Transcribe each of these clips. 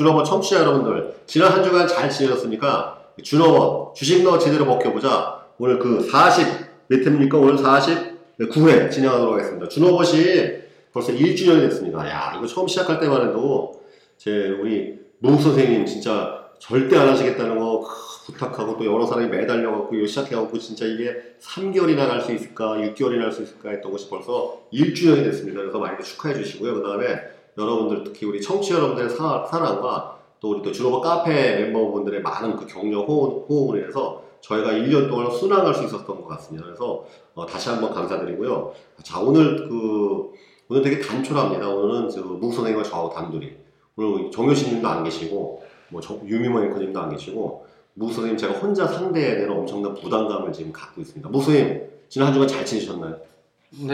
준어원 청취자 여러분들. 지난 한 주간 잘 지내셨습니까? 준어원, 주식 너 제대로 먹혀보자. 오늘 그 40, 몇 회입니까? 오늘 49회 진행하도록 하겠습니다. 준어원이 벌써 1주년이 됐습니다. 야, 이거 처음 시작할 때만 해도 제 우리 노 선생님 진짜 절대 안 하시겠다는 거 부탁하고 또 여러 사람이 매달려갖고 이거 시작해갖고 진짜 이게 3개월이나 갈 수 있을까, 6개월이나 할 수 있을까 했던 것이 벌써 1주년이 됐습니다. 그래서 많이 축하해 주시고요. 그 다음에 여러분들 특히 우리 청취 여러분들의 사, 사랑과 또 우리 또 주로버 카페 멤버분들의 많은 그 격려 호응, 호응을 인해서 저희가 1년 동안 순항할 수 있었던 것 같습니다. 그래서 어, 다시 한번 감사드리고요. 자 오늘 그 오늘 되게 단촐합니다. 오늘은 무 선생님과 저하고 단둘이 오늘 정효신님도 안 계시고 뭐 유미모 앵커님도 안 계시고 무 선생님 제가 혼자 상대해야 되는 엄청난 부담감을 지금 갖고 있습니다. 무 선생님 지난 한 주간 잘 지내셨나요?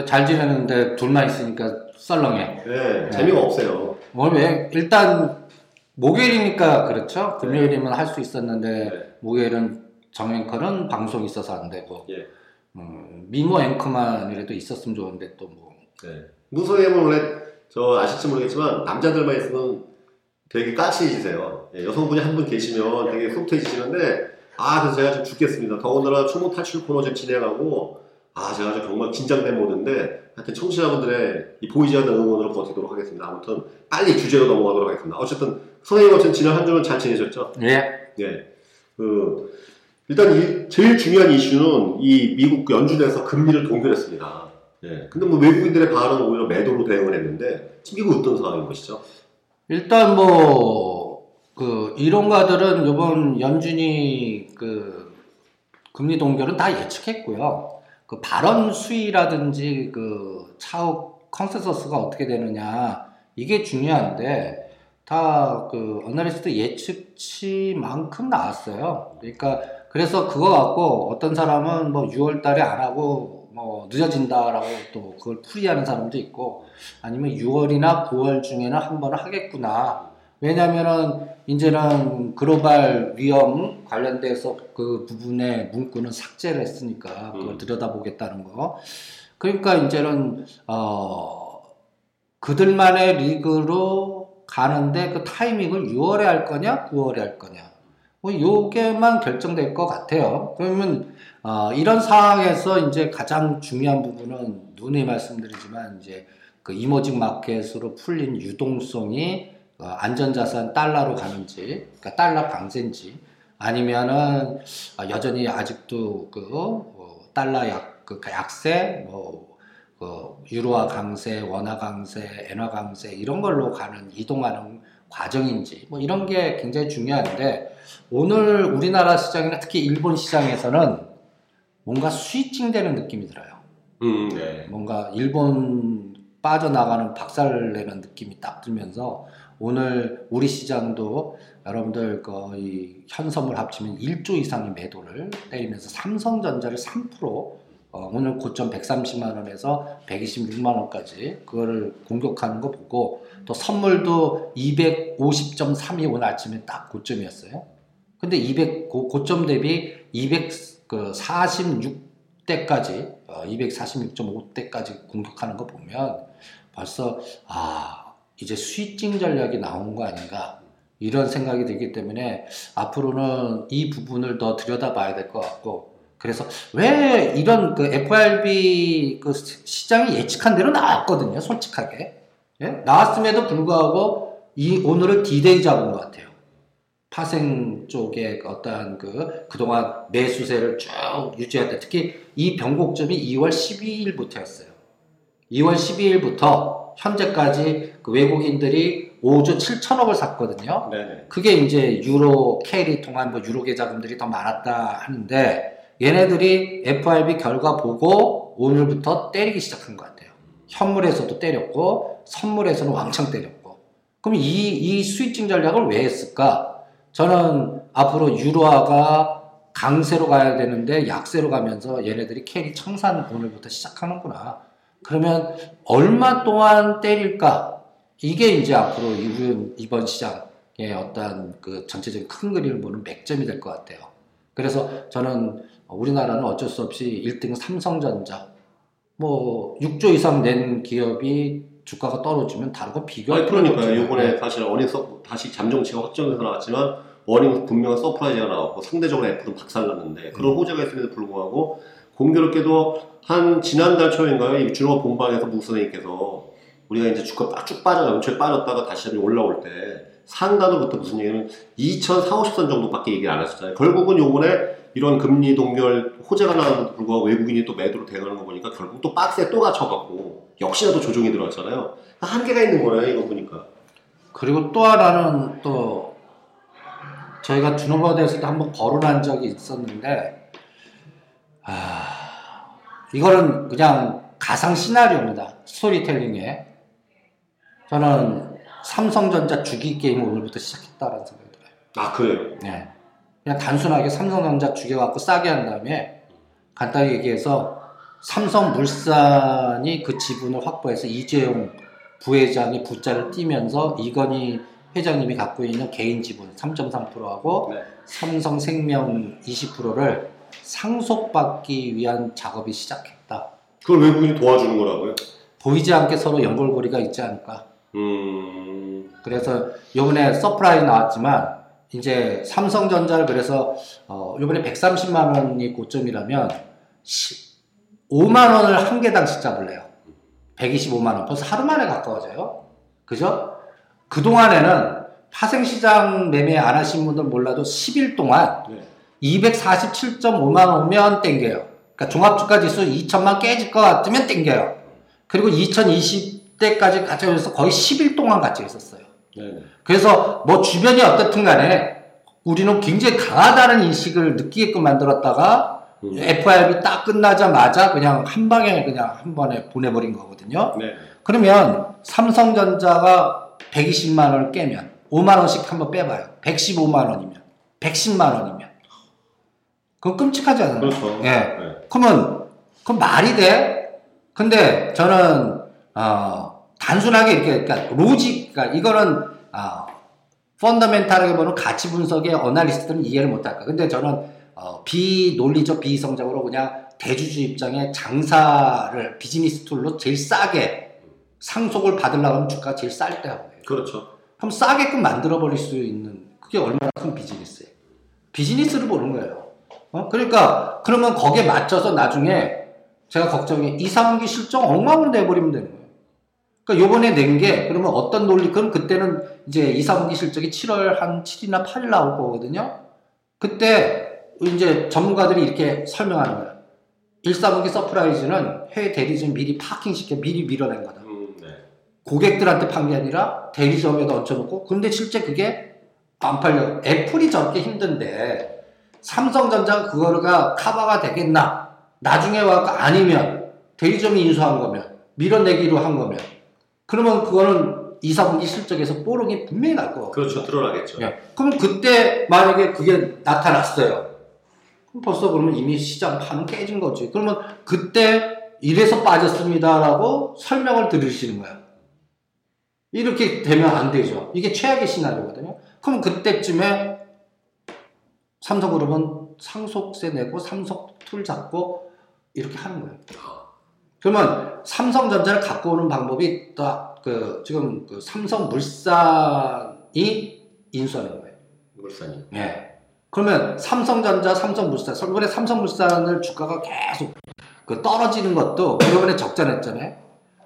잘 지내는데 둘만 있으니까 썰렁해. 네, 재미가 없어요. 오늘 왜 일단 목요일이니까 그렇죠. 금요일이면 할 수 있었는데 네. 목요일은 정앵커는 방송 있어서 안 되고 예. 음, 미모 앵커만이라도 있었으면 좋은데 또 뭐. 네. 무 선생님은 원래 저 아실지 모르겠지만 남자들만 있으면 되게 까칠해지세요. 예, 여성분이 한 분 계시면 되게 속태해지시는데 아 그래서 제가 좀 죽겠습니다. 더군다나 초모 탈출 코너 좀 진행하고 아 제가 좀 정말 긴장된 모드인데 하여튼 청취자분들의 이 보이지 않는 응원으로 버티도록 하겠습니다. 아무튼 빨리 주제로 넘어가도록 하겠습니다. 어쨌든 선생님 어쨌든 지난 한 주는 잘 지내셨죠? 예. 예. 그 일단 이 제일 중요한 이슈는 이 미국 연준에서 금리를 동결했습니다. 예. 근데 뭐 외국인들의 반응은 오히려 매도로 대응을 했는데 지금 이거 어떤 상황인 것이죠? 일단 뭐 그 이론가들은 이번 연준이 그 금리 동결은 다 예측했고요. 그 발언 수위라든지 그 차후 consensus가 어떻게 되느냐 이게 중요한데 다 그 애널리스트 예측치만큼 나왔어요. 그러니까 그래서 그거 갖고 어떤 사람은 뭐 6월 달에 안 하고 뭐 늦어진다라고 또 그걸 풀이하는 사람도 있고 아니면 6월이나 9월 중에는 한 번은 하겠구나. 왜냐면은 이제는 글로벌 위험 관련돼서 그 부분의 문구는 삭제를 했으니까 그걸 음. 들여다보겠다는 거. 그러니까 이제는 어 그들만의 리그로 가는데 그 타이밍을 6월에 할 거냐 9월에 할 거냐. 뭐 요게만 결정될 것 같아요. 그러면 어, 이런 상황에서 이제 가장 중요한 부분은 눈에 말씀드리지만 이제 그 이머징 마켓으로 풀린 유동성이 어, 안전자산 달러로 가는지, 그러니까 달러 강세인지, 아니면은 어, 여전히 아직도 그 어, 달러 약, 그 약세, 뭐, 그 유로화 강세, 원화 강세, 엔화 강세 이런 걸로 가는 이동하는 과정인지, 뭐 이런 게 굉장히 중요한데 오늘 우리나라 시장이나 특히 일본 시장에서는 뭔가 스위칭되는 느낌이 들어요. 음, 네. 뭔가 일본 빠져나가는 박살내는 느낌이 딱 들면서 오늘 우리 시장도 여러분들 거의 현선물 합치면 1조 이상의 매도를 때리면서 삼성전자를 3% 어, 오늘 고점 130만 원에서 126만 원까지 그거를 공격하는 거 보고 또 선물도 250.3이 오늘 아침에 딱 고점이었어요. 근데 200 고, 고점 대비 246대까지 어, 246.5대까지 공격하는 거 보면 벌써 아 이제 switching 전략이 나온 거 아닌가 이런 생각이 들기 때문에 앞으로는 이 부분을 더 들여다봐야 될 것 같고 그래서 왜 이런 그 FRB 그 시장이 예측한 대로 나왔거든요 솔직하게 예? 나왔음에도 불구하고 이 오늘은 디데이 잡은 것 같아요 파생 쪽에 어떠한 그 그동안 매수세를 쭉 유지했다. 특히 이 변곡점이 2월 12일부터였어요. 2월 12일부터 현재까지 그 외국인들이 5조 7천억을 샀거든요. 네네. 그게 이제 유로 carry 통한 뭐 유로계 자금들이 더 많았다 하는데 얘네들이 FRB 결과 보고 오늘부터 때리기 시작한 것 같아요. 현물에서도 때렸고 선물에서는 왕창 때렸고 그럼 이, 이 switching 전략을 왜 했을까? 저는 앞으로 유로화가 강세로 가야 되는데 약세로 가면서 얘네들이 carry 청산 오늘부터 시작하는구나. 그러면 얼마 동안 때릴까? 이게 이제 앞으로 이번, 이번 시장의 어떤 그 전체적인 큰 그림을 보는 맥점이 될 것 같아요. 그래서 저는 우리나라는 어쩔 수 없이 1등 삼성전자, 뭐 6조 이상 낸 기업이 주가가 떨어지면 거 비교할 아니, 그러니까요. 없잖아요. 이번에 사실 earning 서 다시 잠정치가 확정돼서 나왔지만 earning 분명한 surprise가 나왔고 상대적으로 애플은 박살났는데 그런 음. 호재가 있음에도 불구하고 공교롭게도 한 지난달 초인가요? 이 준호 본방에서 무 선생님께서 우리가 이제 주가 쭉 빠져 엄청 빠졌다가 다시 한번 올라올 때 상단으로부터 무슨 얘기는 2,400, 50선 정도밖에 얘기를 안 했었잖아요. 결국은 요번에 이런 금리 동결 호재가 나왔는데도 불구하고 외국인이 또 매도로 대가는 거 보니까 결국 또 박스에 또 갇혀갖고 역시나 또 조정이 들어왔잖아요. 한계가 있는 거네요, 이거 보니까. 그리고 또 하나는 또 저희가 준호버드에서도 한번 거론한 적이 있었는데 아 이거는 그냥 가상 시나리오입니다 스토리텔링에 저는 삼성전자 주기 게임을 오늘부터 시작했다라는 생각이 들어요. 아, 그래요? 네. 그냥 단순하게 삼성전자 죽여갖고 싸게 한 다음에 간단히 얘기해서 삼성물산이 그 지분을 확보해서 이재용 부회장이 부자를 띄면서 이건희 회장님이 갖고 있는 개인 지분 3.3%하고 네. 삼성생명 20%를 상속받기 위한 작업이 시작했다. 그걸 외국인이 도와주는 거라고요? 보이지 않게 서로 연결고리가 있지 않을까. 음, 그래서 요번에 surprise 나왔지만 이제 삼성전자를 그래서 어 요번에 130만 원이 고점이라면 5만 원을 한 개당씩 잡을래요. 125만 원. 벌써 하루 만에 가까워져요. 그죠? 그동안에는 파생시장 매매 안 하신 분들 몰라도 10일 동안 네. 247.5만 원 오면 땡겨요. 그러니까 종합주가 지수 2천만 깨질 것 같으면 땡겨요. 그리고 2020 대까지 가져서 거의 10일 동안 같이 있었어요. 네네. 그래서 뭐 주변이 어떻든 간에 우리는 굉장히 강하다는 인식을 느끼게끔 만들었다가 음. FRB 딱 끝나자마자 그냥 한 방에 그냥 한 번에 보내버린 거거든요. 네. 그러면 삼성전자가 120만 원을 깨면 5만 원씩 한번 빼봐요. 115만 원이면 110만 원이면 그건 끔찍하지 않아요? 그렇죠. 예. 네. 그러면 그 말이 돼? 근데 저는 어, 단순하게 이렇게 그러니까 로직 그러니까 이거는 어, 펀더멘탈하게 보는 가치 분석의 어널리스트들은 이해를 못할까. 근데 저는 어, 비논리적 비이성적으로 그냥 대주주 입장에 장사를 비즈니스 tool로 제일 싸게 상속을 받으려고 하면 주가가 제일 쌀 때라고 해요. 그렇죠. 그럼 싸게끔 만들어 버릴 수 있는 그게 얼마나 큰 비즈니스예요. 비즈니스를 보는 거예요. 어? 그러니까 그러면 거기에 맞춰서 나중에 제가 걱정이 2, 3분기 실적 엉망으로 내버리면 되는 거예요. 그러니까 요번에 낸 게 그러면 어떤 논리 그럼 그때는 이제 2, 3분기 실적이 7월 한 7일이나 8일 나올 거거든요. 그때 이제 전문가들이 이렇게 설명하는 거예요. 1, 4분기 surprise는 해외 대리점 미리 parking시켜 미리 밀어낸 거다. 음, 네. 고객들한테 판 게 아니라 대리점에다 얹혀놓고 근데 실제 그게 안 팔려 애플이 저렇게 힘든데 삼성전자가 그거가 카바가 되겠나 나중에 와서 아니면 대리점이 인수한 거면 밀어내기로 한 거면 그러면 그거는 2, 4분기 실적에서 뽀록이 분명히 날 거고 그렇죠. 드러나겠죠. 예. 그럼 그때 만약에 그게 나타났어요 그럼 벌써 그러면 이미 시장 판은 깨진 거지 그러면 그때 이래서 빠졌습니다라고 설명을 들으시는 거야 이렇게 되면 안 되죠. 이게 최악의 시나리오거든요. 그럼 그때쯤에 삼성그룹은 상속세 내고 삼속 툴 잡고 이렇게 하는 거예요. 그러면 삼성전자를 갖고 오는 방법이 딱그 지금 그 삼성물산이 인수하는 거예요. 물산이. 예. 그러면 삼성전자, 삼성물산, 이번에 삼성물산을 주가가 계속 그 떨어지는 것도 이번에 적자냈잖아요.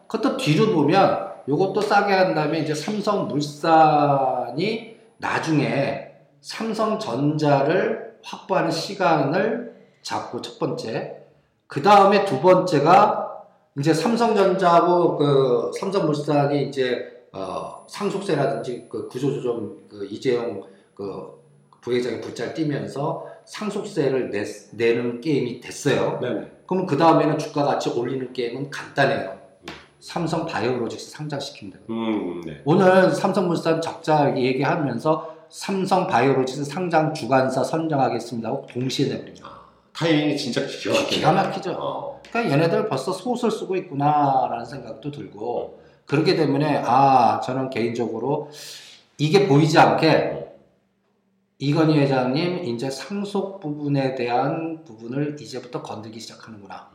그것도 뒤로 보면 요것도 싸게 한 다음에 이제 삼성물산이 나중에 삼성전자를 확보하는 시간을 잡고 첫 번째. 그 다음에 두 번째가 이제 삼성전자하고 그 삼성물산이 이제 어 상속세라든지 그 구조조정 그 이재용 그 부회장이 부자를 띄면서 상속세를 내, 내는 게임이 됐어요. 네네. 그러면 그 다음에는 주가 같이 올리는 게임은 간단해요. 삼성 바이오로직스 상장시킨다. 음, 네. 오늘 삼성물산 적자 얘기하면서 삼성 바이오로직스 상장 주관사 선정하겠습니다 하고 동시에 내버립니다. 아, 타이밍이 진짜 기가 막히네. 기가 막히죠. 어. 그러니까 얘네들 벌써 소설 쓰고 있구나라는 생각도 들고 그렇기 때문에 아 저는 개인적으로 이게 보이지 않게 이건희 회장님 이제 상속 부분에 대한 부분을 이제부터 건들기 시작하는구나.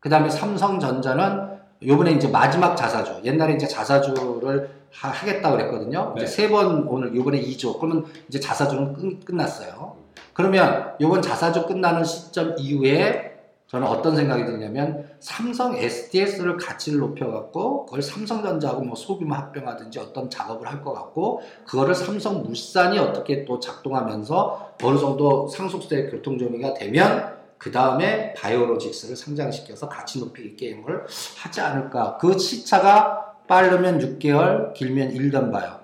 그 다음에 삼성전자는 요번에 이제 마지막 자사주 옛날에 이제 자사주를 하, 겠다 그랬거든요. 네. 이제 세 번 오늘 요번에 2조 그러면 이제 자사주는 끝, 끝났어요. 그러면 요번 자사주 끝나는 시점 이후에 저는 어떤 생각이 드냐면 삼성 SDS를 가치를 높여갖고 그걸 삼성전자하고 뭐 소규모 합병하든지 어떤 작업을 할 것 같고 그거를 삼성 물산이 어떻게 또 작동하면서 어느 정도 상속세 교통 정리가 되면 그 다음에 바이오로직스를 상장시켜서 가치 높이기 게임을 하지 않을까. 그 시차가 빠르면 6개월, 길면 1년 봐요.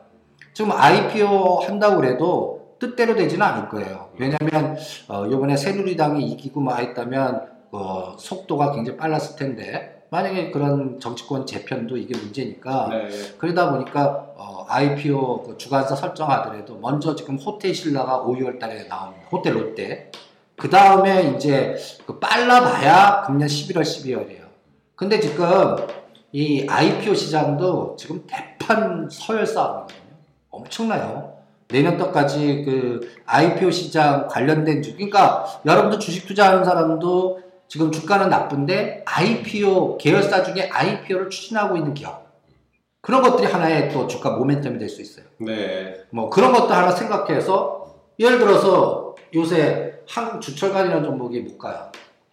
지금 IPO 한다고 그래도 뜻대로 되지는 않을 거예요. 왜냐면, 어, 요번에 새누리당이 이기고 뭐 했다면, 어, 속도가 굉장히 빨랐을 텐데, 만약에 그런 정치권 재편도 이게 문제니까, 네. 그러다 보니까 어, IPO 그 주관사 설정하더라도 먼저 지금 호텔 신라가 5, 6월 달에 나옵니다. 호텔 롯데. 그 다음에 이제 그 빨라봐야 금년 11월, 12월이에요. 근데 지금 이 IPO 시장도 지금 대판 서열 싸움이거든요. 엄청나요. 내년도까지 그 IPO 시장 관련된 주, 그러니까 여러분도 주식 투자하는 사람도 지금 주가는 나쁜데 IPO 계열사 중에 IPO를 추진하고 있는 기업 그런 것들이 하나의 또 주가 모멘텀이 될 수 있어요. 네. 뭐 그런 것도 하나 생각해서 예를 들어서 요새 한국 주철관이라는 종목이 못 가요.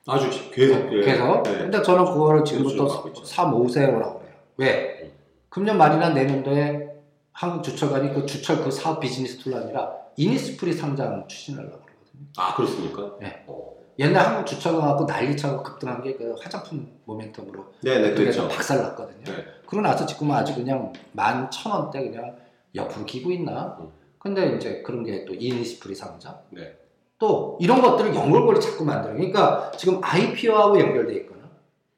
아주 계속. 예. 그래서 네. 근데 저는 그거를 지금부터 있죠. 3, 5세요라고 그래요. 왜? 금년 말이나 내년도에 한국 주철관이 그 주철 그 사업 비즈니스 tool이 아니라 이니스프리 상장 추진하려고 그러거든요. 아, 그렇습니까? 네. 어. 옛날 한국 주철관 갖고 난리쳐서 급등한 게 그 화장품 모멘텀으로 네네, 그래서 그렇죠. 박살 났거든요. 네. 그러고 나서 지금은 아주 그냥 만 천 원대 그냥 옆으로 기고 있나? 음. 근데 이제 그런 게 또 이니스프리 상장. 네. 또 이런 것들을 연결고리 자꾸 만들어요. 그러니까 지금 IPO하고 연결돼 있거나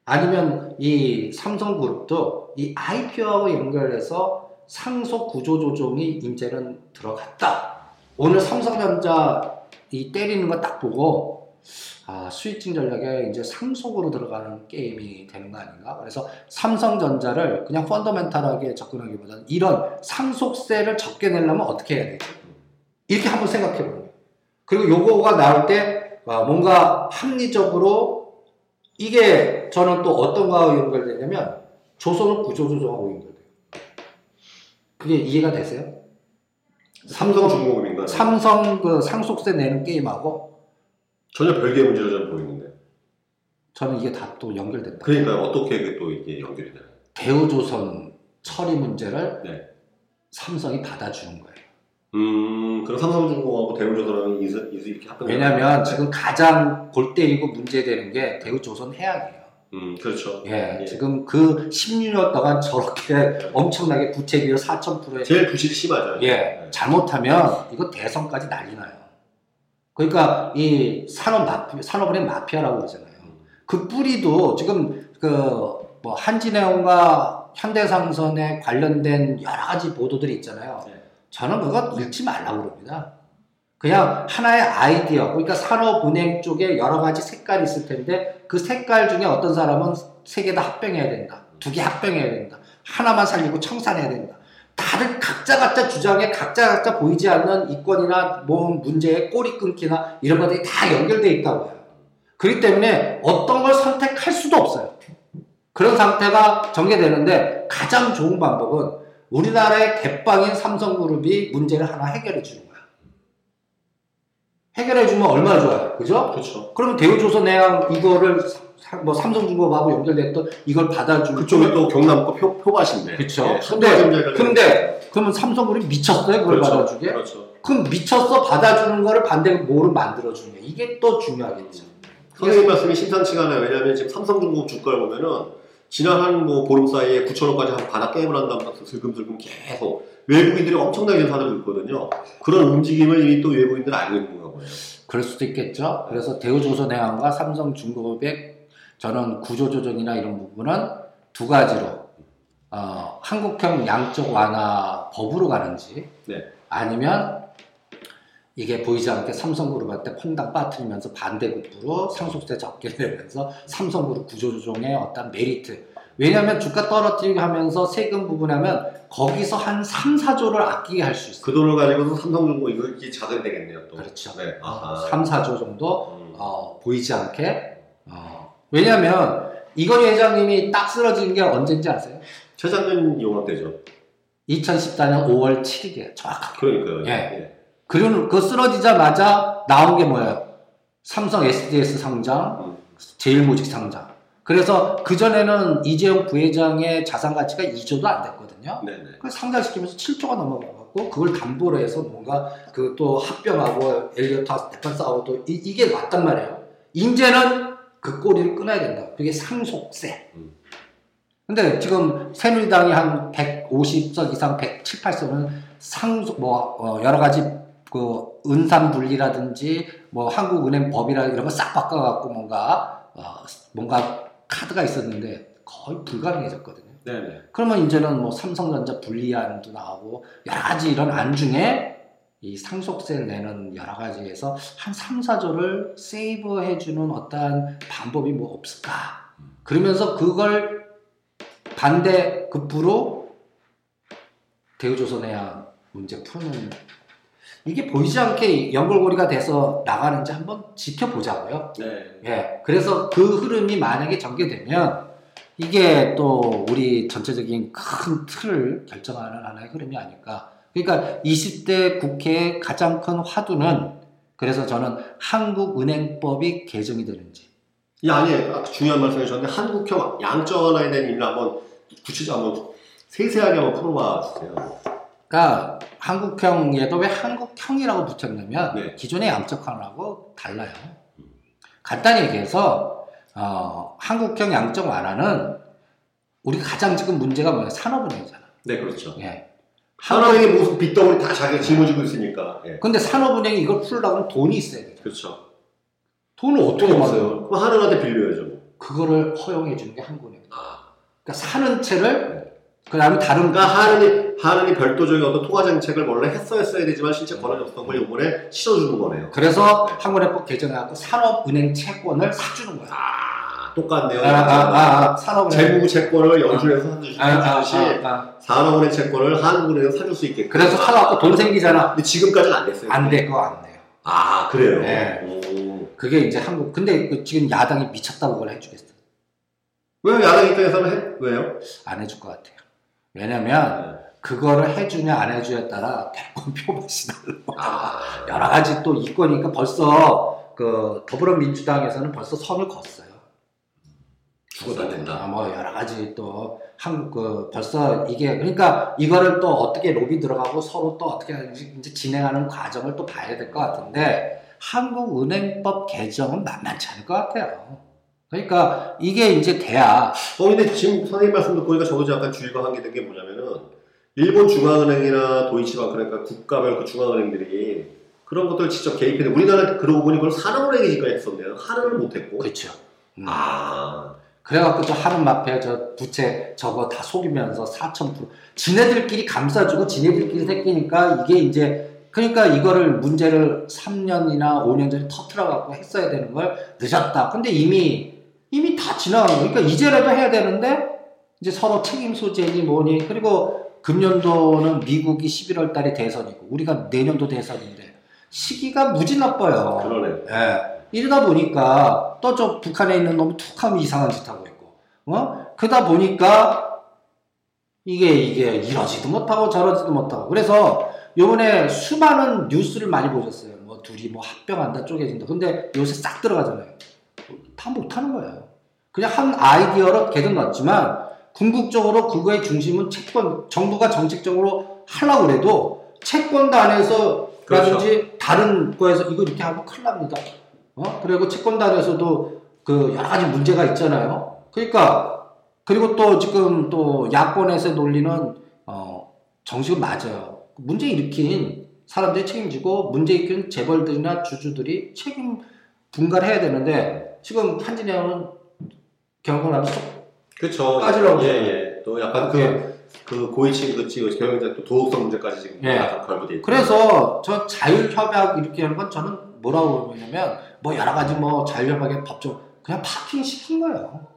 아니면 이 삼성그룹도 이 IPO하고 연결해서 상속 구조 조정이 이제는 들어갔다. 오늘 삼성전자 이 때리는 거 딱 보고 아 스위칭 전략에 이제 상속으로 들어가는 게임이 되는 거 아닌가? 그래서 삼성전자를 그냥 펀더멘탈하게 접근하기보다는 이런 상속세를 적게 내려면 어떻게 해야 되지? 이렇게 한번 생각해 보는 거예요. 그리고 요거가 나올 때 아, 뭔가 합리적으로 이게 저는 또 어떤 거하고 연결되냐면 조선업 구조조정하고 연결돼요. 그게 이해가 되세요? 삼성 중공업인가? 삼성 그 상속세 내는 게임하고 전혀 별개의 문제로 저는 보이는데. 저는 이게 다 또 연결된다. 그러니까 어떻게 이게 또 이게 연결이 되나요? 대우조선 처리 문제를 네. 삼성이 받아주는 거예요. 음, 그럼 삼성중공업하고 대우조선하고 이수, 이수 이렇게 합병. 왜냐하면 지금 가장 골때리고 문제되는 게 대우조선 해양이에요. 음, 그렇죠. 예, 예. 지금 그 16년 동안 저렇게 엄청나게 부채 비율 4,000%에 제일 부실이 심하죠. 예, 네. 잘못하면 이거 대선까지 난리 나요. 그러니까 이 산업 마피, 산업은행 마피아라고 그러잖아요. 그 뿌리도 지금 그 뭐 한진해운과 현대상선에 관련된 여러 가지 보도들이 있잖아요. 네. 저는 그거 읽지 말라고 그럽니다. 그냥 하나의 아이디어, 그러니까 산업은행 쪽에 여러 가지 색깔이 있을 텐데 그 색깔 중에 어떤 사람은 세 개 다 합병해야 된다. 두 개 합병해야 된다. 하나만 살리고 청산해야 된다. 다들 각자 각자 주장에 각자 각자 보이지 않는 이권이나 뭐 문제의 꼬리 끊기나 이런 것들이 다 연결되어 있다고 해요. 그렇기 때문에 어떤 걸 선택할 수도 없어요. 그런 상태가 전개되는데 가장 좋은 방법은 우리나라의 대빵인 삼성그룹이 문제를 하나 해결해 주는 거야. 해결해 주면 얼마나 좋아요. 그죠? 그렇죠. 그러면 대우조선해양 이거를 사- 뭐 삼성중공업하고 연결됐던 이걸 받아주고 그쪽에 또 경남고 표, 표밭인데. 그쵸. 예, 근데, 근데 그러면 삼성그룹이 미쳤어요? 그걸 그렇죠. 받아주게? 그렇죠. 그럼 미쳤어 받아주는 거를 반대로 뭐를 만들어주냐 이게 또 중요하겠죠. 선생님 말씀이 심상치가 않아요. 왜냐하면 지금 삼성중공업 주가를 보면은 지난 한 뭐 보름 사이에 9천원까지 한 바닥 게임을 한 다음부터 슬금슬금 계속 외국인들이 엄청나게 사들고 있거든요. 그런 움직임을 이미 또 외국인들은 알고 있는 보네요. 그럴 수도 있겠죠. 그래서 대우조선해양과 삼성중공업의 저는 구조조정이나 이런 부분은 두 가지로 어, 한국형 양적 완화 법으로 가는지 네. 아니면 이게 보이지 않게 삼성그룹한테 퐁당 빠뜨리면서 반대급부로 상속세 적게 내면서 삼성그룹 구조조정의 어떤 메리트. 왜냐하면 주가 떨어뜨리게 하면서 세금 부분하면 거기서 한 3, 4조를 아끼게 할 수 있어요. 그 돈을 가지고서 삼성중공 이거 자극이 되겠네요. 또. 그렇죠. 네. 아하. 3, 4조 정도 음. 어, 보이지 않게. 어, 왜냐하면 이건희 회장님이 딱 쓰러진 게 언제인지 아세요? 최장년 용학 때죠. 2014년 5월 7일이에요. 정확하게. 그러니까요. 예. 그리고 그 쓰러지자마자 나온 게 뭐예요? 삼성 SDS 상장, 음. 제일모직 상장. 그래서 그전에는 이재용 부회장의 자산 가치가 2조도 안 됐거든요. 네네. 그래서 상장시키면서 7조가 넘어가고 그걸 담보로 해서 뭔가 그 또 합병하고 엘리어트 하우스 대판 싸우고 이, 이게 왔단 말이에요. 이제는 그 꼬리를 끊어야 된다. 그게 상속세. 음. 근데 지금 새누리당이 한 150석 이상 107, 8석은 상속 뭐 어, 여러 가지 그 은산 분리라든지 뭐 한국은행 법이라 이런 거 싹 바꿔갖고 뭔가 어, 뭔가 카드가 있었는데 거의 불가능해졌거든요. 네네. 그러면 이제는 뭐 삼성전자 분리안도 나오고 여러 가지 이런 안 중에 이 상속세 내는 여러 가지에서 한 3, 4조를 세이브 해주는 어떠한 방법이 뭐 없을까? 그러면서 그걸 반대급부로 대우조선해야 문제 푸는 이게 보이지 않게 연결고리가 돼서 나가는지 한번 지켜보자고요. 네. 예. 그래서 그 흐름이 만약에 전개되면 이게 또 우리 전체적인 큰 틀을 결정하는 하나의 흐름이 아닐까. 그러니까 20대 국회의 가장 큰 화두는 그래서 저는 한국은행법이 개정이 되는지. 이 안에 아까 중요한 말씀 해주셨는데 한국형 양적 완화에 대한 의미를 한번 구체적으로 한번 세세하게 한번 풀어봐 주세요. 그러니까 한국형에도 왜 한국형이라고 붙였냐면 네. 기존의 양적완화하고 달라요. 간단히 얘기해서 어, 한국형 양적 완화는 우리가 가장 지금 문제가 뭐냐 산업은행이잖아. 네, 그렇죠. 예. 산업은행이 무슨 빚덩어리 다 자기가 짊어지고 있으니까. 예. 근데 산업은행이 이걸 풀려면 돈이 있어야 돼. 그렇죠. 돈을 어떻게 돈 받아요? 그럼 하나한테 빌려야죠. 뭐. 그거를 허용해 주는 게 한국은행. 아. 그러니까 사는 채를 그 다음에 다른 그러니까 하는이 하는이 별도적인 어떤 통화 정책을 원래 했어야 했어야 되지만 실제 권한이 없었던 걸 이번에 실어주는 거네요. 그래서 한국은행법 개정해갖고 산업은행 채권을 사주는 거야. 아, 똑같네요. 아, 아, 아, 아, 산업은행. 재무 채권을 연준에서 사주듯이 아, 아, 아, 아. 산업은행 채권을 한국은행에서 사줄 수 있게끔. 그래서 사갖고 돈 생기잖아. 근데 지금까지는 안 됐어요. 안 돼, 그거 안 돼요. 아 그래요. 네. 오. 그게 이제 한국. 근데 그 지금 야당이 미쳤다고 그걸 해주겠어. 왜 야당 입장에서는 해? 왜요? 안 해줄 것 같아요. 왜냐면 그거를 해주냐 안 해주냐에 따라 대권 표 맛이 달라. 아, 여러 가지 또 이거니까 벌써 그 더불어민주당에서는 벌써 선을 걷어요. 죽어도 안 된다. 아, 뭐 여러 가지 또 한국 그 벌써 이게 그러니까 이거를 또 어떻게 로비 들어가고 서로 또 어떻게 이제 진행하는 과정을 또 봐야 될 것 같은데 한국은행법 개정은 만만치 않을 것 같아요. 그러니까 이게 이제 돼야. 어 근데 지금 선생님 말씀 듣고 보니까 저도 약간 주의가 한 게 된 게 뭐냐면은 일본 중앙은행이나 도이치방 그러니까 국가별 그 중앙은행들이 그런 것들 직접 개입했는데 우리나라 그러고 보니 그걸 산업은행이 지금까지 했었네요. 하나를 못했고. 그렇죠. 음. 아. 그래갖고 저 하는 마페 저 부채 저거 다 속이면서 4천 프로 지네들끼리 감싸주고 지네들끼리 새끼니까 이게 이제 그러니까 이거를 문제를 3년이나 5년 전에 터트려갖고 했어야 되는 걸 늦었다. 근데 이미 이미 다 지나간 거. 그러니까 이제라도 해야 되는데 이제 서로 책임 소재니 뭐니 그리고 금년도는 미국이 11월 달에 대선이고 우리가 내년도 대선인데 시기가 무지 나빠요. 그러네. 예. 이러다 보니까 또 저 북한에 있는 놈이 툭 하면 이상한 짓 하고 있고, 어? 그러다 보니까 이게 이게 이러지도 못하고 저러지도 못하고 그래서 요번에 수많은 뉴스를 많이 보셨어요. 뭐 둘이 뭐 합병한다 쪼개진다. 근데 요새 싹 들어가잖아요. 다 못하는 거예요. 그냥 한 아이디어로 계속 넣었지만 궁극적으로 그거의 중심은 채권 정부가 정책적으로 하려고 그래도 채권도 안에서 라든지 다른 거에서 이거 이렇게 하면 큰일 납니다. 어? 그리고 채권단에서도 그 여러 가지 문제가 있잖아요. 그러니까 그리고 또 지금 또 야권에서 논리는 어 정식은 맞아요. 문제 일으킨 사람들이 책임지고 문제 일으킨 재벌들이나 주주들이 책임 분갈을 해야 되는데 지금 한진영은 결국 나면 쏙 그쵸. 빠지려고 예, 예. 또 약간 그 예. 그 고위층 그 지금 경영자 또 도덕성 문제까지 지금 예. 있고. 그래서 저 자율 협약 이렇게 하는 건 저는 뭐라고 보냐면 뭐 여러 가지 뭐 자율협약의 법적 그냥 파킹 시킨 거예요.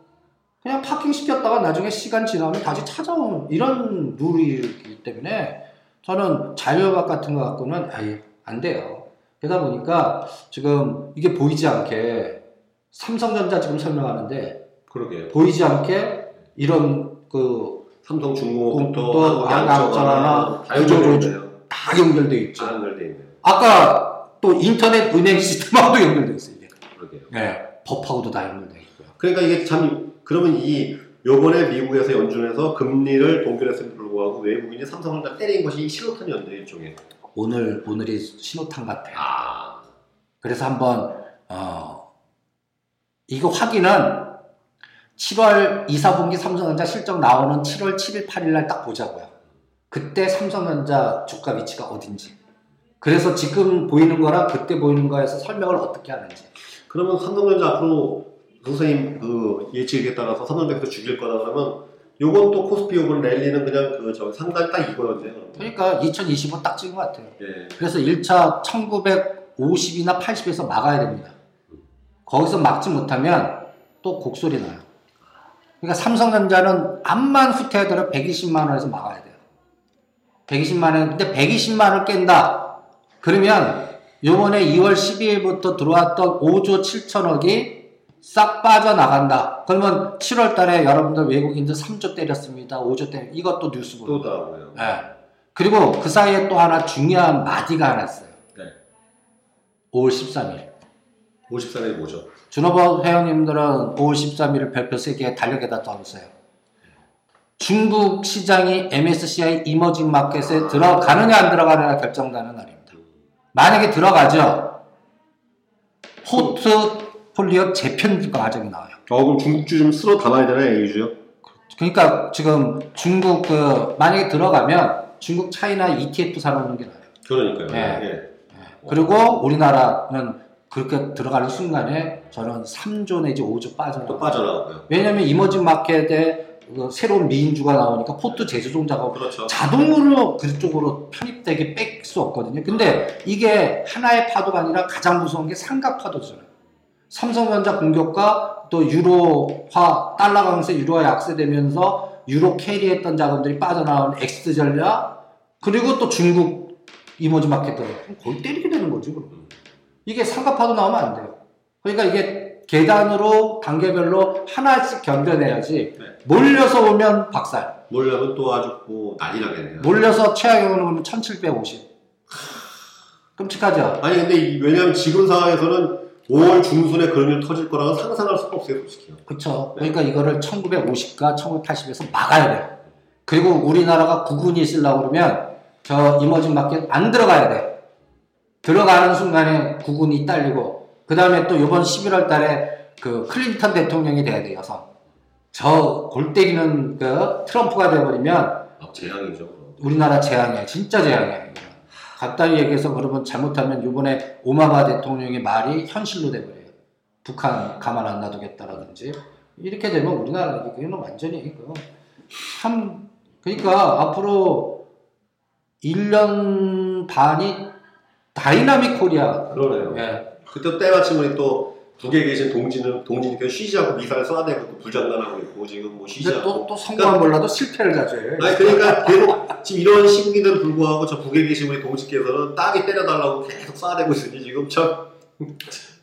그냥 파킹 시켰다가 나중에 시간 지나면 다시 찾아오는 이런 룰이기 때문에 저는 자율협약 같은 거 갖고는 아예 안 돼요. 그러다 보니까 지금 이게 보이지 않게 삼성전자 지금 설명하는데 그러게. 보이지 않게 이런 그다 삼성 중공업부터 또 한국 양쪽하나 다 연결돼 있죠. 다 연결돼 있네요. 아까 또 인터넷 은행 시스템하고도 연결돼 있어요. 이게. 그러게요. 네, 법하고도 다 연결돼 있고요. 그러니까 이게 참 그러면 이 요번에 미국에서 연준해서 금리를 동결했음에도 불구하고 외국인이 삼성전자 때린 것이 신호탄이었네 일종의. 오늘 오늘이 신호탄 같아요. 아. 그래서 한번 어, 이거 확인은 7월 2, 4분기 삼성전자 실적 나오는 7월 7일, 8일 날 딱 보자고요. 그때 삼성전자 주가 위치가 어딘지. 그래서 지금 보이는 거랑 그때 보이는 거에서 설명을 어떻게 하는지. 그러면 삼성전자 앞으로 선생님 그 예측에 따라서 삼성전자에서 죽일 거다 그러면 요건 또 코스피 요번 랠리는 그냥 그 저 상단 딱 이거였네요. 그러니까 2025 딱 찍은 것 같아요. 예. 그래서 1차 1950이나 80에서 막아야 됩니다. 거기서 막지 못하면 또 곡소리 나요. 그러니까 삼성전자는 암만 후퇴하더라도 120만 원에서 막아야 돼요. 120만 원. 근데 120만 원을 깬다. 그러면 요번에 2월 12일부터 들어왔던 5조 7천억이 싹 빠져나간다. 그러면 7월 달에 여러분들 외국인들 3조 때렸습니다. 5조 때렸 이것도 뉴스 보도. 또 나오고요. 예. 그리고 그 사이에 또 하나 중요한 마디가 하나 있어요. 네. 5월 13일. 54년이 뭐죠? 준호법 회원님들은 5월 13일을 별표 3개 달력에다 적으세요. 중국 시장이 MSCI 이머징 마켓에 들어가느냐 안 들어가느냐 결정되는 날입니다. 만약에 들어가죠. 포트폴리오 재편 과정이 나와요. 어 그럼 중국주 좀 쓸어 담아야 되나요, A주요? 그러니까 지금 중국 그 만약에 들어가면 중국 차이나 ETF 사놓는 게 나아요. 그러니까요. 네. 예. 그리고 우리나라는 그렇게 들어가는 순간에 저는 3조 내지 5조 빠져나가요. 또 빠져나오고요. 왜냐면 이머징 마켓에 그 새로운 미인주가 나오니까 포트 재조정하자가 그렇죠. 자동으로 그쪽으로 편입되게 뺄 수 없거든요. 근데 이게 하나의 파도가 아니라 가장 무서운 게 삼각 파도잖아요. 삼성전자 공격과 또 유로화, 달러 강세, 유로화 약세되면서 유로 carry했던 자본들이 빠져나온 엑스 전략, 그리고 또 중국 이머징 마켓들. 거의 때리게 되는 거지, 그럼. 이게 삼각 파도 나오면 안 돼요. 그러니까 이게 계단으로 단계별로 하나씩 견뎌내야지 네. 몰려서 오면 박살. 몰려면 또 아주 뭐 난리 나겠네요. 몰려서 최악으로 보면 1750. 끔찍하죠? 아니 근데 이- 왜냐면 지금 상황에서는 5월 중순에 그런 일 터질 거라고 상상할 수가 없어요, 솔직히요. 그쵸. 그러니까 이거를 1950과 1980에서 막아야 돼요. 그리고 우리나라가 국군이 있으려고 그러면 저 이머징 마켓 안 들어가야 돼. 들어가는 순간에 국군이 딸리고, 그 다음에 또 이번 11월 달에 그 클린턴 대통령이 돼야 돼요, 여성. 저골 때리는 그 트럼프가 돼버리면 아, 재앙이죠. 우리나라 재앙이야. 진짜 재앙이야. 간단히 얘기해서 그러면 잘못하면 이번에 오바마 대통령의 말이 현실로 돼버려요. 북한 가만 안 놔두겠다라든지. 이렇게 되면 우리나라 이거는 완전히 이거 참 그러니까 앞으로 1년 반이 dynamic Korea. 그러네요. 예. 그때 때마침 우리 또 북에 계신 동지는 동지니까 쉬지 않고 미사일을 쏴대고 또 불장난하고 있고 지금 뭐 쉬지 않고. 또, 또 성공한 몰라도 실패를 자주 해요. 아니 그러니까 계속 지금 이런 시국인데도 불구하고 저 북에 계신 우리 동지께서는 따귀 때려달라고 계속 쏴대고 있으니 지금 참.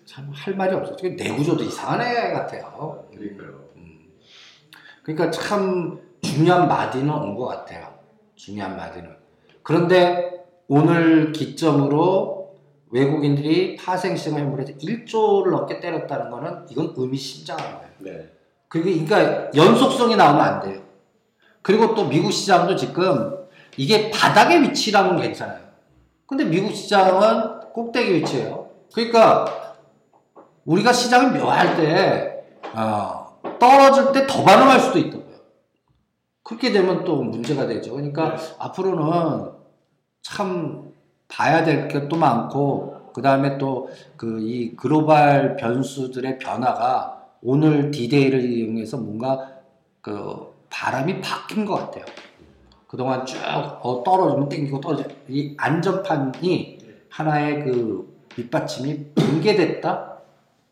참 할 말이 없어. 지금 내구조도 이상한 애 같아요. 그러니까요. 음. 그러니까 참 중요한 마디는 온 것 같아요. 중요한 마디는. 그런데 오늘 기점으로 외국인들이 파생시장을 해물에서 1조를 넘게 때렸다는 거는 이건 의미심장한 거예요. 네. 그게 그러니까 연속성이 나오면 안 돼요. 그리고 또 미국 시장도 지금 이게 바닥의 위치라면 괜찮아요. 근데 미국 시장은 꼭대기 위치예요. 그러니까 우리가 시장을 묘할 때 어, 떨어질 때 더 반응할 수도 있다고요. 그렇게 되면 또 문제가 되죠. 그러니까 앞으로는 참 봐야 될 것도 많고 그 다음에 또 그 이 글로벌 변수들의 변화가 오늘 디데이를 이용해서 뭔가 그 바람이 바뀐 것 같아요. 그동안 쭉 어, 떨어지면 땡기고 떨어져 이 안전판이 하나의 그 밑받침이 붕괴됐다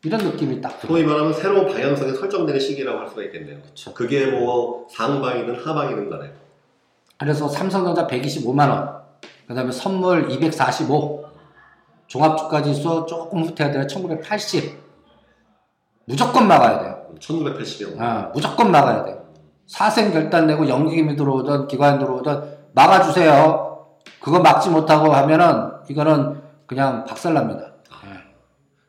이런 느낌이 딱 소위 들어요. 말하면 새로운 방향성이 설정되는 시기라고 할 수가 있겠네요. 그렇죠. 그게 뭐 상방이든 하방이든 간에. 그래서 삼성전자 125만 원, 그 다음에 선물 245, 종합주가지수 조금 후퇴해야 돼요. 1980 무조건 막아야 돼요. 1980명. 아, 무조건 막아야 돼요. 사생 결단 내고 연기금이 들어오든 기관이 들어오든 막아주세요. 그거 막지 못하고 하면은 이거는 그냥 박살납니다. 예.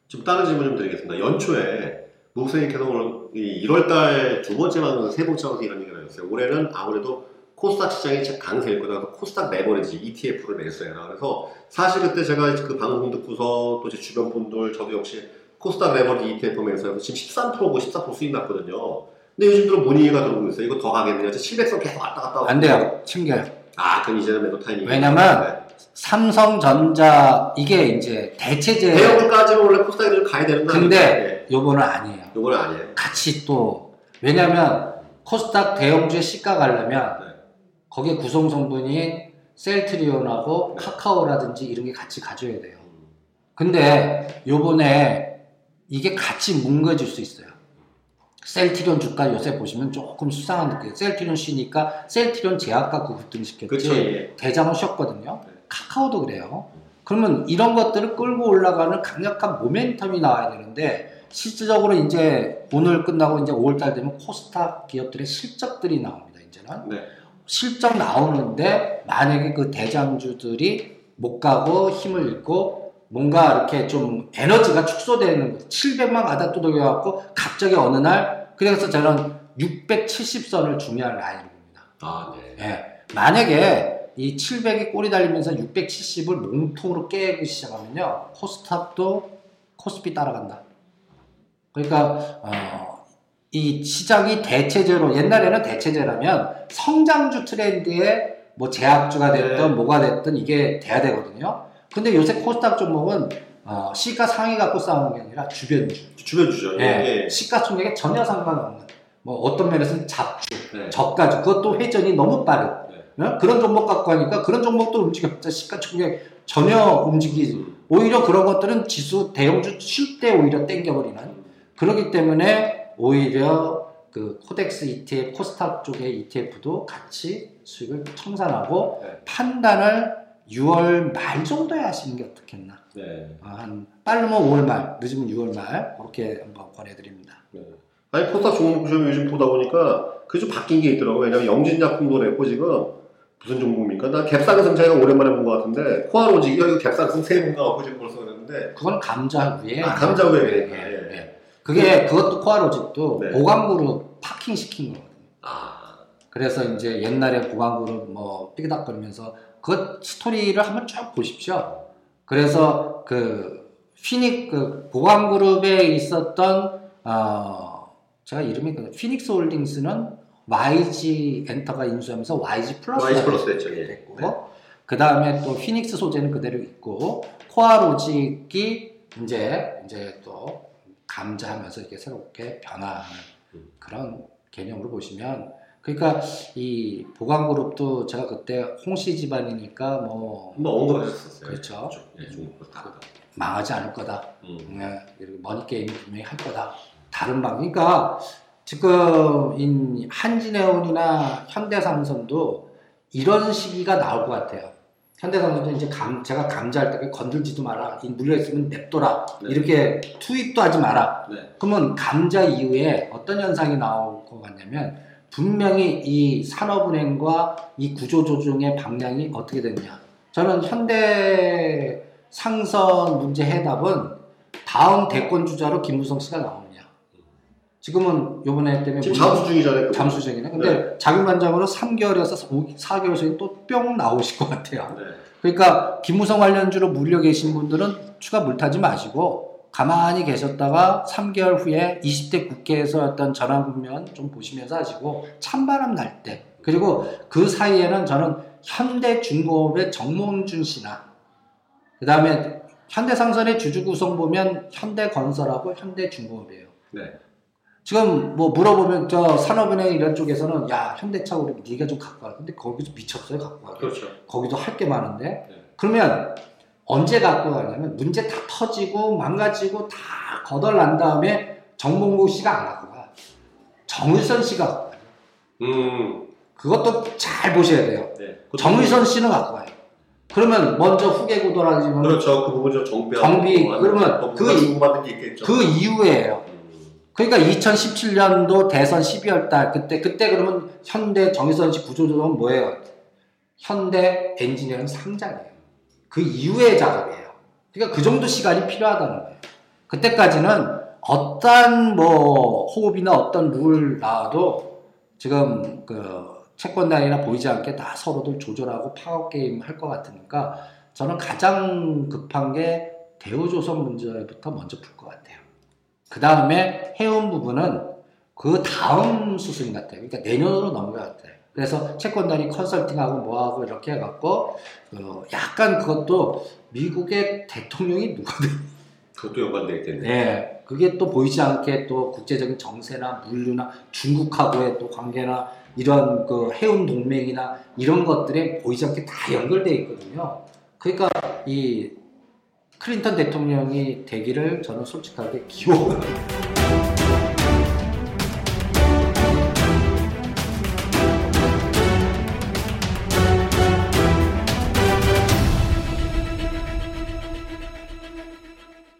좀 다른 질문 좀 드리겠습니다. 연초에 계속 오늘 1월달 두 번째 방송, 세 번째 방송 이런 얘기를 했어요. 올해는 아무래도 코스닥 시장이 강세일 거다. 그래서 코스닥 레버리지 ETF를 매수해라. 그래서 사실 그때 제가 그 방송 듣고서 또 제 주변 분들 저도 역시 코스닥 레버리지 ETF 매수해서 지금 13%고 14% 수익 났거든요. 근데 요즘 들어 문의가 들어오고 있어요. 이거 더 가겠네요. 700선 계속 왔다 갔다 하고. 안 돼요. 챙겨요. 아, 그럼 이제는 매도 타이밍이. 왜냐면 삼성전자 이게 이제 대체제 대형까지는 원래 코스닥이 좀 가야 되는 거 아닙니까? 근데 요거는 아니에요. 예. 요거는 아니에요. 같이 또 왜냐면 코스닥 대형주의 시가 가려면 네. 거기에 구성 성분인 셀트리온하고 카카오라든지 이런 게 같이 가져야 돼요. 근데 요번에 이게 같이 뭉개질 수 있어요. 셀트리온 주가 요새 보시면 조금 수상한 느낌. 셀트리온 쉬니까 셀트리온 제약과 급등시켰지. 그렇죠. 예. 대장은 쉬었거든요. 네. 카카오도 그래요. 그러면 이런 것들을 끌고 올라가는 강력한 모멘텀이 나와야 되는데 실질적으로 이제 오늘 끝나고 이제 5월달 되면 코스닥 기업들의 실적들이 나옵니다. 이제는 네. 실적 나오는데 만약에 그 대장주들이 못 가고 힘을 잃고 뭔가 이렇게 좀 에너지가 축소되는 거 700만 가다 두들겨갖고 갑자기 어느 날 그래서 저는 670선을 중요한 라인을 봅니다. 아, 네. 예. 만약에 이 700이 꼬리 달리면서 670을 몸통으로 깨기 시작하면요. 코스닥도 코스피 따라간다. 그러니까 어, 이 시장이 대체제로 옛날에는 대체제라면 성장주 트렌드에 뭐 제약주가 됐든 네. 뭐가 됐든 이게 돼야 되거든요. 근데 요새 코스닥 종목은 어, 시가 상위 갖고 싸우는 게 아니라 주변주. 주변 주죠. 예. 예. 시가 총액에 전혀 상관없는 뭐 어떤 면에서는 잡주, 네. 저가주 그것도 회전이 너무 빠른 네. 어? 그런 종목 갖고 하니까 그런 종목도 움직였자 시가 총액 전혀 움직이지 오히려 그런 것들은 지수 대형주 쉴 때 오히려 땡겨버리는 그렇기 때문에 오히려 그 코덱스 ETF, 코스닥 쪽의 ETF도 같이 수익을 청산하고 네. 판단을 6월 말 정도에 하시는 게 어떻겠나 네. 아, 한 빠르면 5월 말 늦으면 6월 말 그렇게 한번 권해드립니다 네. 아니 코스닥 종목 좀 요즘 보다 보니까 그게 좀 바뀐 게 있더라고요. 왜냐면 영진약품도 냈고 지금 무슨 종목입니까? 나 갭상승 제가 오랜만에 본 것 같은데 코아로직이 갭상승 세 번가 갖고 지금 벌써 그랬는데 그건 감자 위에 아, 감자 위에 예, 그게 그것도 코아 로직도 네. 보강그룹 파킹 시킨 거거든요. 아 그래서 이제 옛날에 보강그룹 뭐 삐그덕거리면서 그 스토리를 한번 쭉 보십시오. 그래서 그 피닉 그 보광 그룹에 있었던 어 제가 이름이 그 피닉스 홀딩스는 YG 엔터가 인수하면서 YG 플러스 YG 플러스 됐죠. 예. 됐고 네. 그 다음에 또 피닉스 소재는 그대로 있고 코아로직이 이제 이제 또 감자하면서 이렇게 새롭게 변화하는 음. 그런 개념으로 보시면 그러니까 이 보광 그룹도 제가 그때 홍씨 집안이니까 뭐 한번 언급하셨었어요. 그렇죠. 예, 중국 다. 망하지 않을 거다. 음. 네, 이렇게 머니 게임 분명히 할 거다. 다른 방. 그러니까 지금 인 한진해운이나 현대상선도 이런 시기가 나올 것 같아요. 현대상선도 이제 감, 제가 감자할 때 건들지도 마라. 이 물려 있으면 냅둬라. 네. 이렇게 투입도 하지 마라. 네. 그러면 감자 이후에 어떤 현상이 나올 것 같냐면 분명히 이 산업은행과 이 구조조정의 방향이 어떻게 됐냐. 저는 현대 상선 문제 해답은 다음 대권 주자로 김무성 씨가 나오느냐. 지금은 요번에 때문에 지금 문- 잠수 중이잖아요. 잠수 중이네. 근데 자율반장으로 3개월에서 4개월 전에 또 뿅 나오실 것 같아요. 네. 그러니까 김무성 관련주로 물려 계신 분들은 추가 물타지 마시고 가만히 계셨다가 3개월 후에 20대 국회에서 어떤 전환 국면 좀 보시면서 하시고 찬바람 날 때 그리고 그 사이에는 저는 현대중공업의 정몽준 씨나 그 다음에 현대상선의 주주 구성 보면 현대건설하고 현대중공업이에요. 네. 지금 뭐 물어보면 저 산업은행 이런 쪽에서는 야 현대차 우리 네가 좀 갖고 와. 근데 거기서 미쳤어요 갖고 와. 그렇죠. 거기도 할 게 많은데 네. 그러면 언제 갖고 가냐면 문제 다 터지고 망가지고 다 거덜난 다음에 정몽구 씨가 안 갖고 가. 정의선 씨가 갖고 가요. 음. 그것도 잘 보셔야 돼요. 네. 정의선 씨는 갖고 가요. 그러면 먼저 후계 구도라지만 그렇죠. 그 부분 좀 정비. 정비, 그러면 그-. 그 이후에요. 음. 그러니까 2017년도 대선 12월 달 그때 그때 그러면 현대 정의선 씨 구조조정은 뭐예요? 현대 엔지니어링 상장이에요. 그 이후의 작업이에요. 그러니까 그 정도 시간이 필요하다는 거예요. 그때까지는 어떤 뭐 호흡이나 어떤 룰 나와도 지금 그 채권단이나 보이지 않게 다 서로들 조절하고 파워 게임 할 것 같으니까 저는 가장 급한 게 대우조선 문제부터 먼저 풀 것 같아요. 그 다음에 해운 부분은 그 다음 수순 같아요. 그러니까 내년으로 넘어갈 것 같아요. 그래서 채권단이 컨설팅하고 뭐하고 이렇게 해갖고 어, 약간 그것도 미국의 대통령이 누가 그것도 연관돼 있겠네. 네, 그게 또 보이지 않게 또 국제적인 정세나 물류나 중국하고의 또 관계나 이런 그 해운 동맹이나 이런 것들에 보이지 않게 다 연결돼 있거든요. 그러니까 이 클린턴 대통령이 되기를 저는 솔직하게 기원합니다.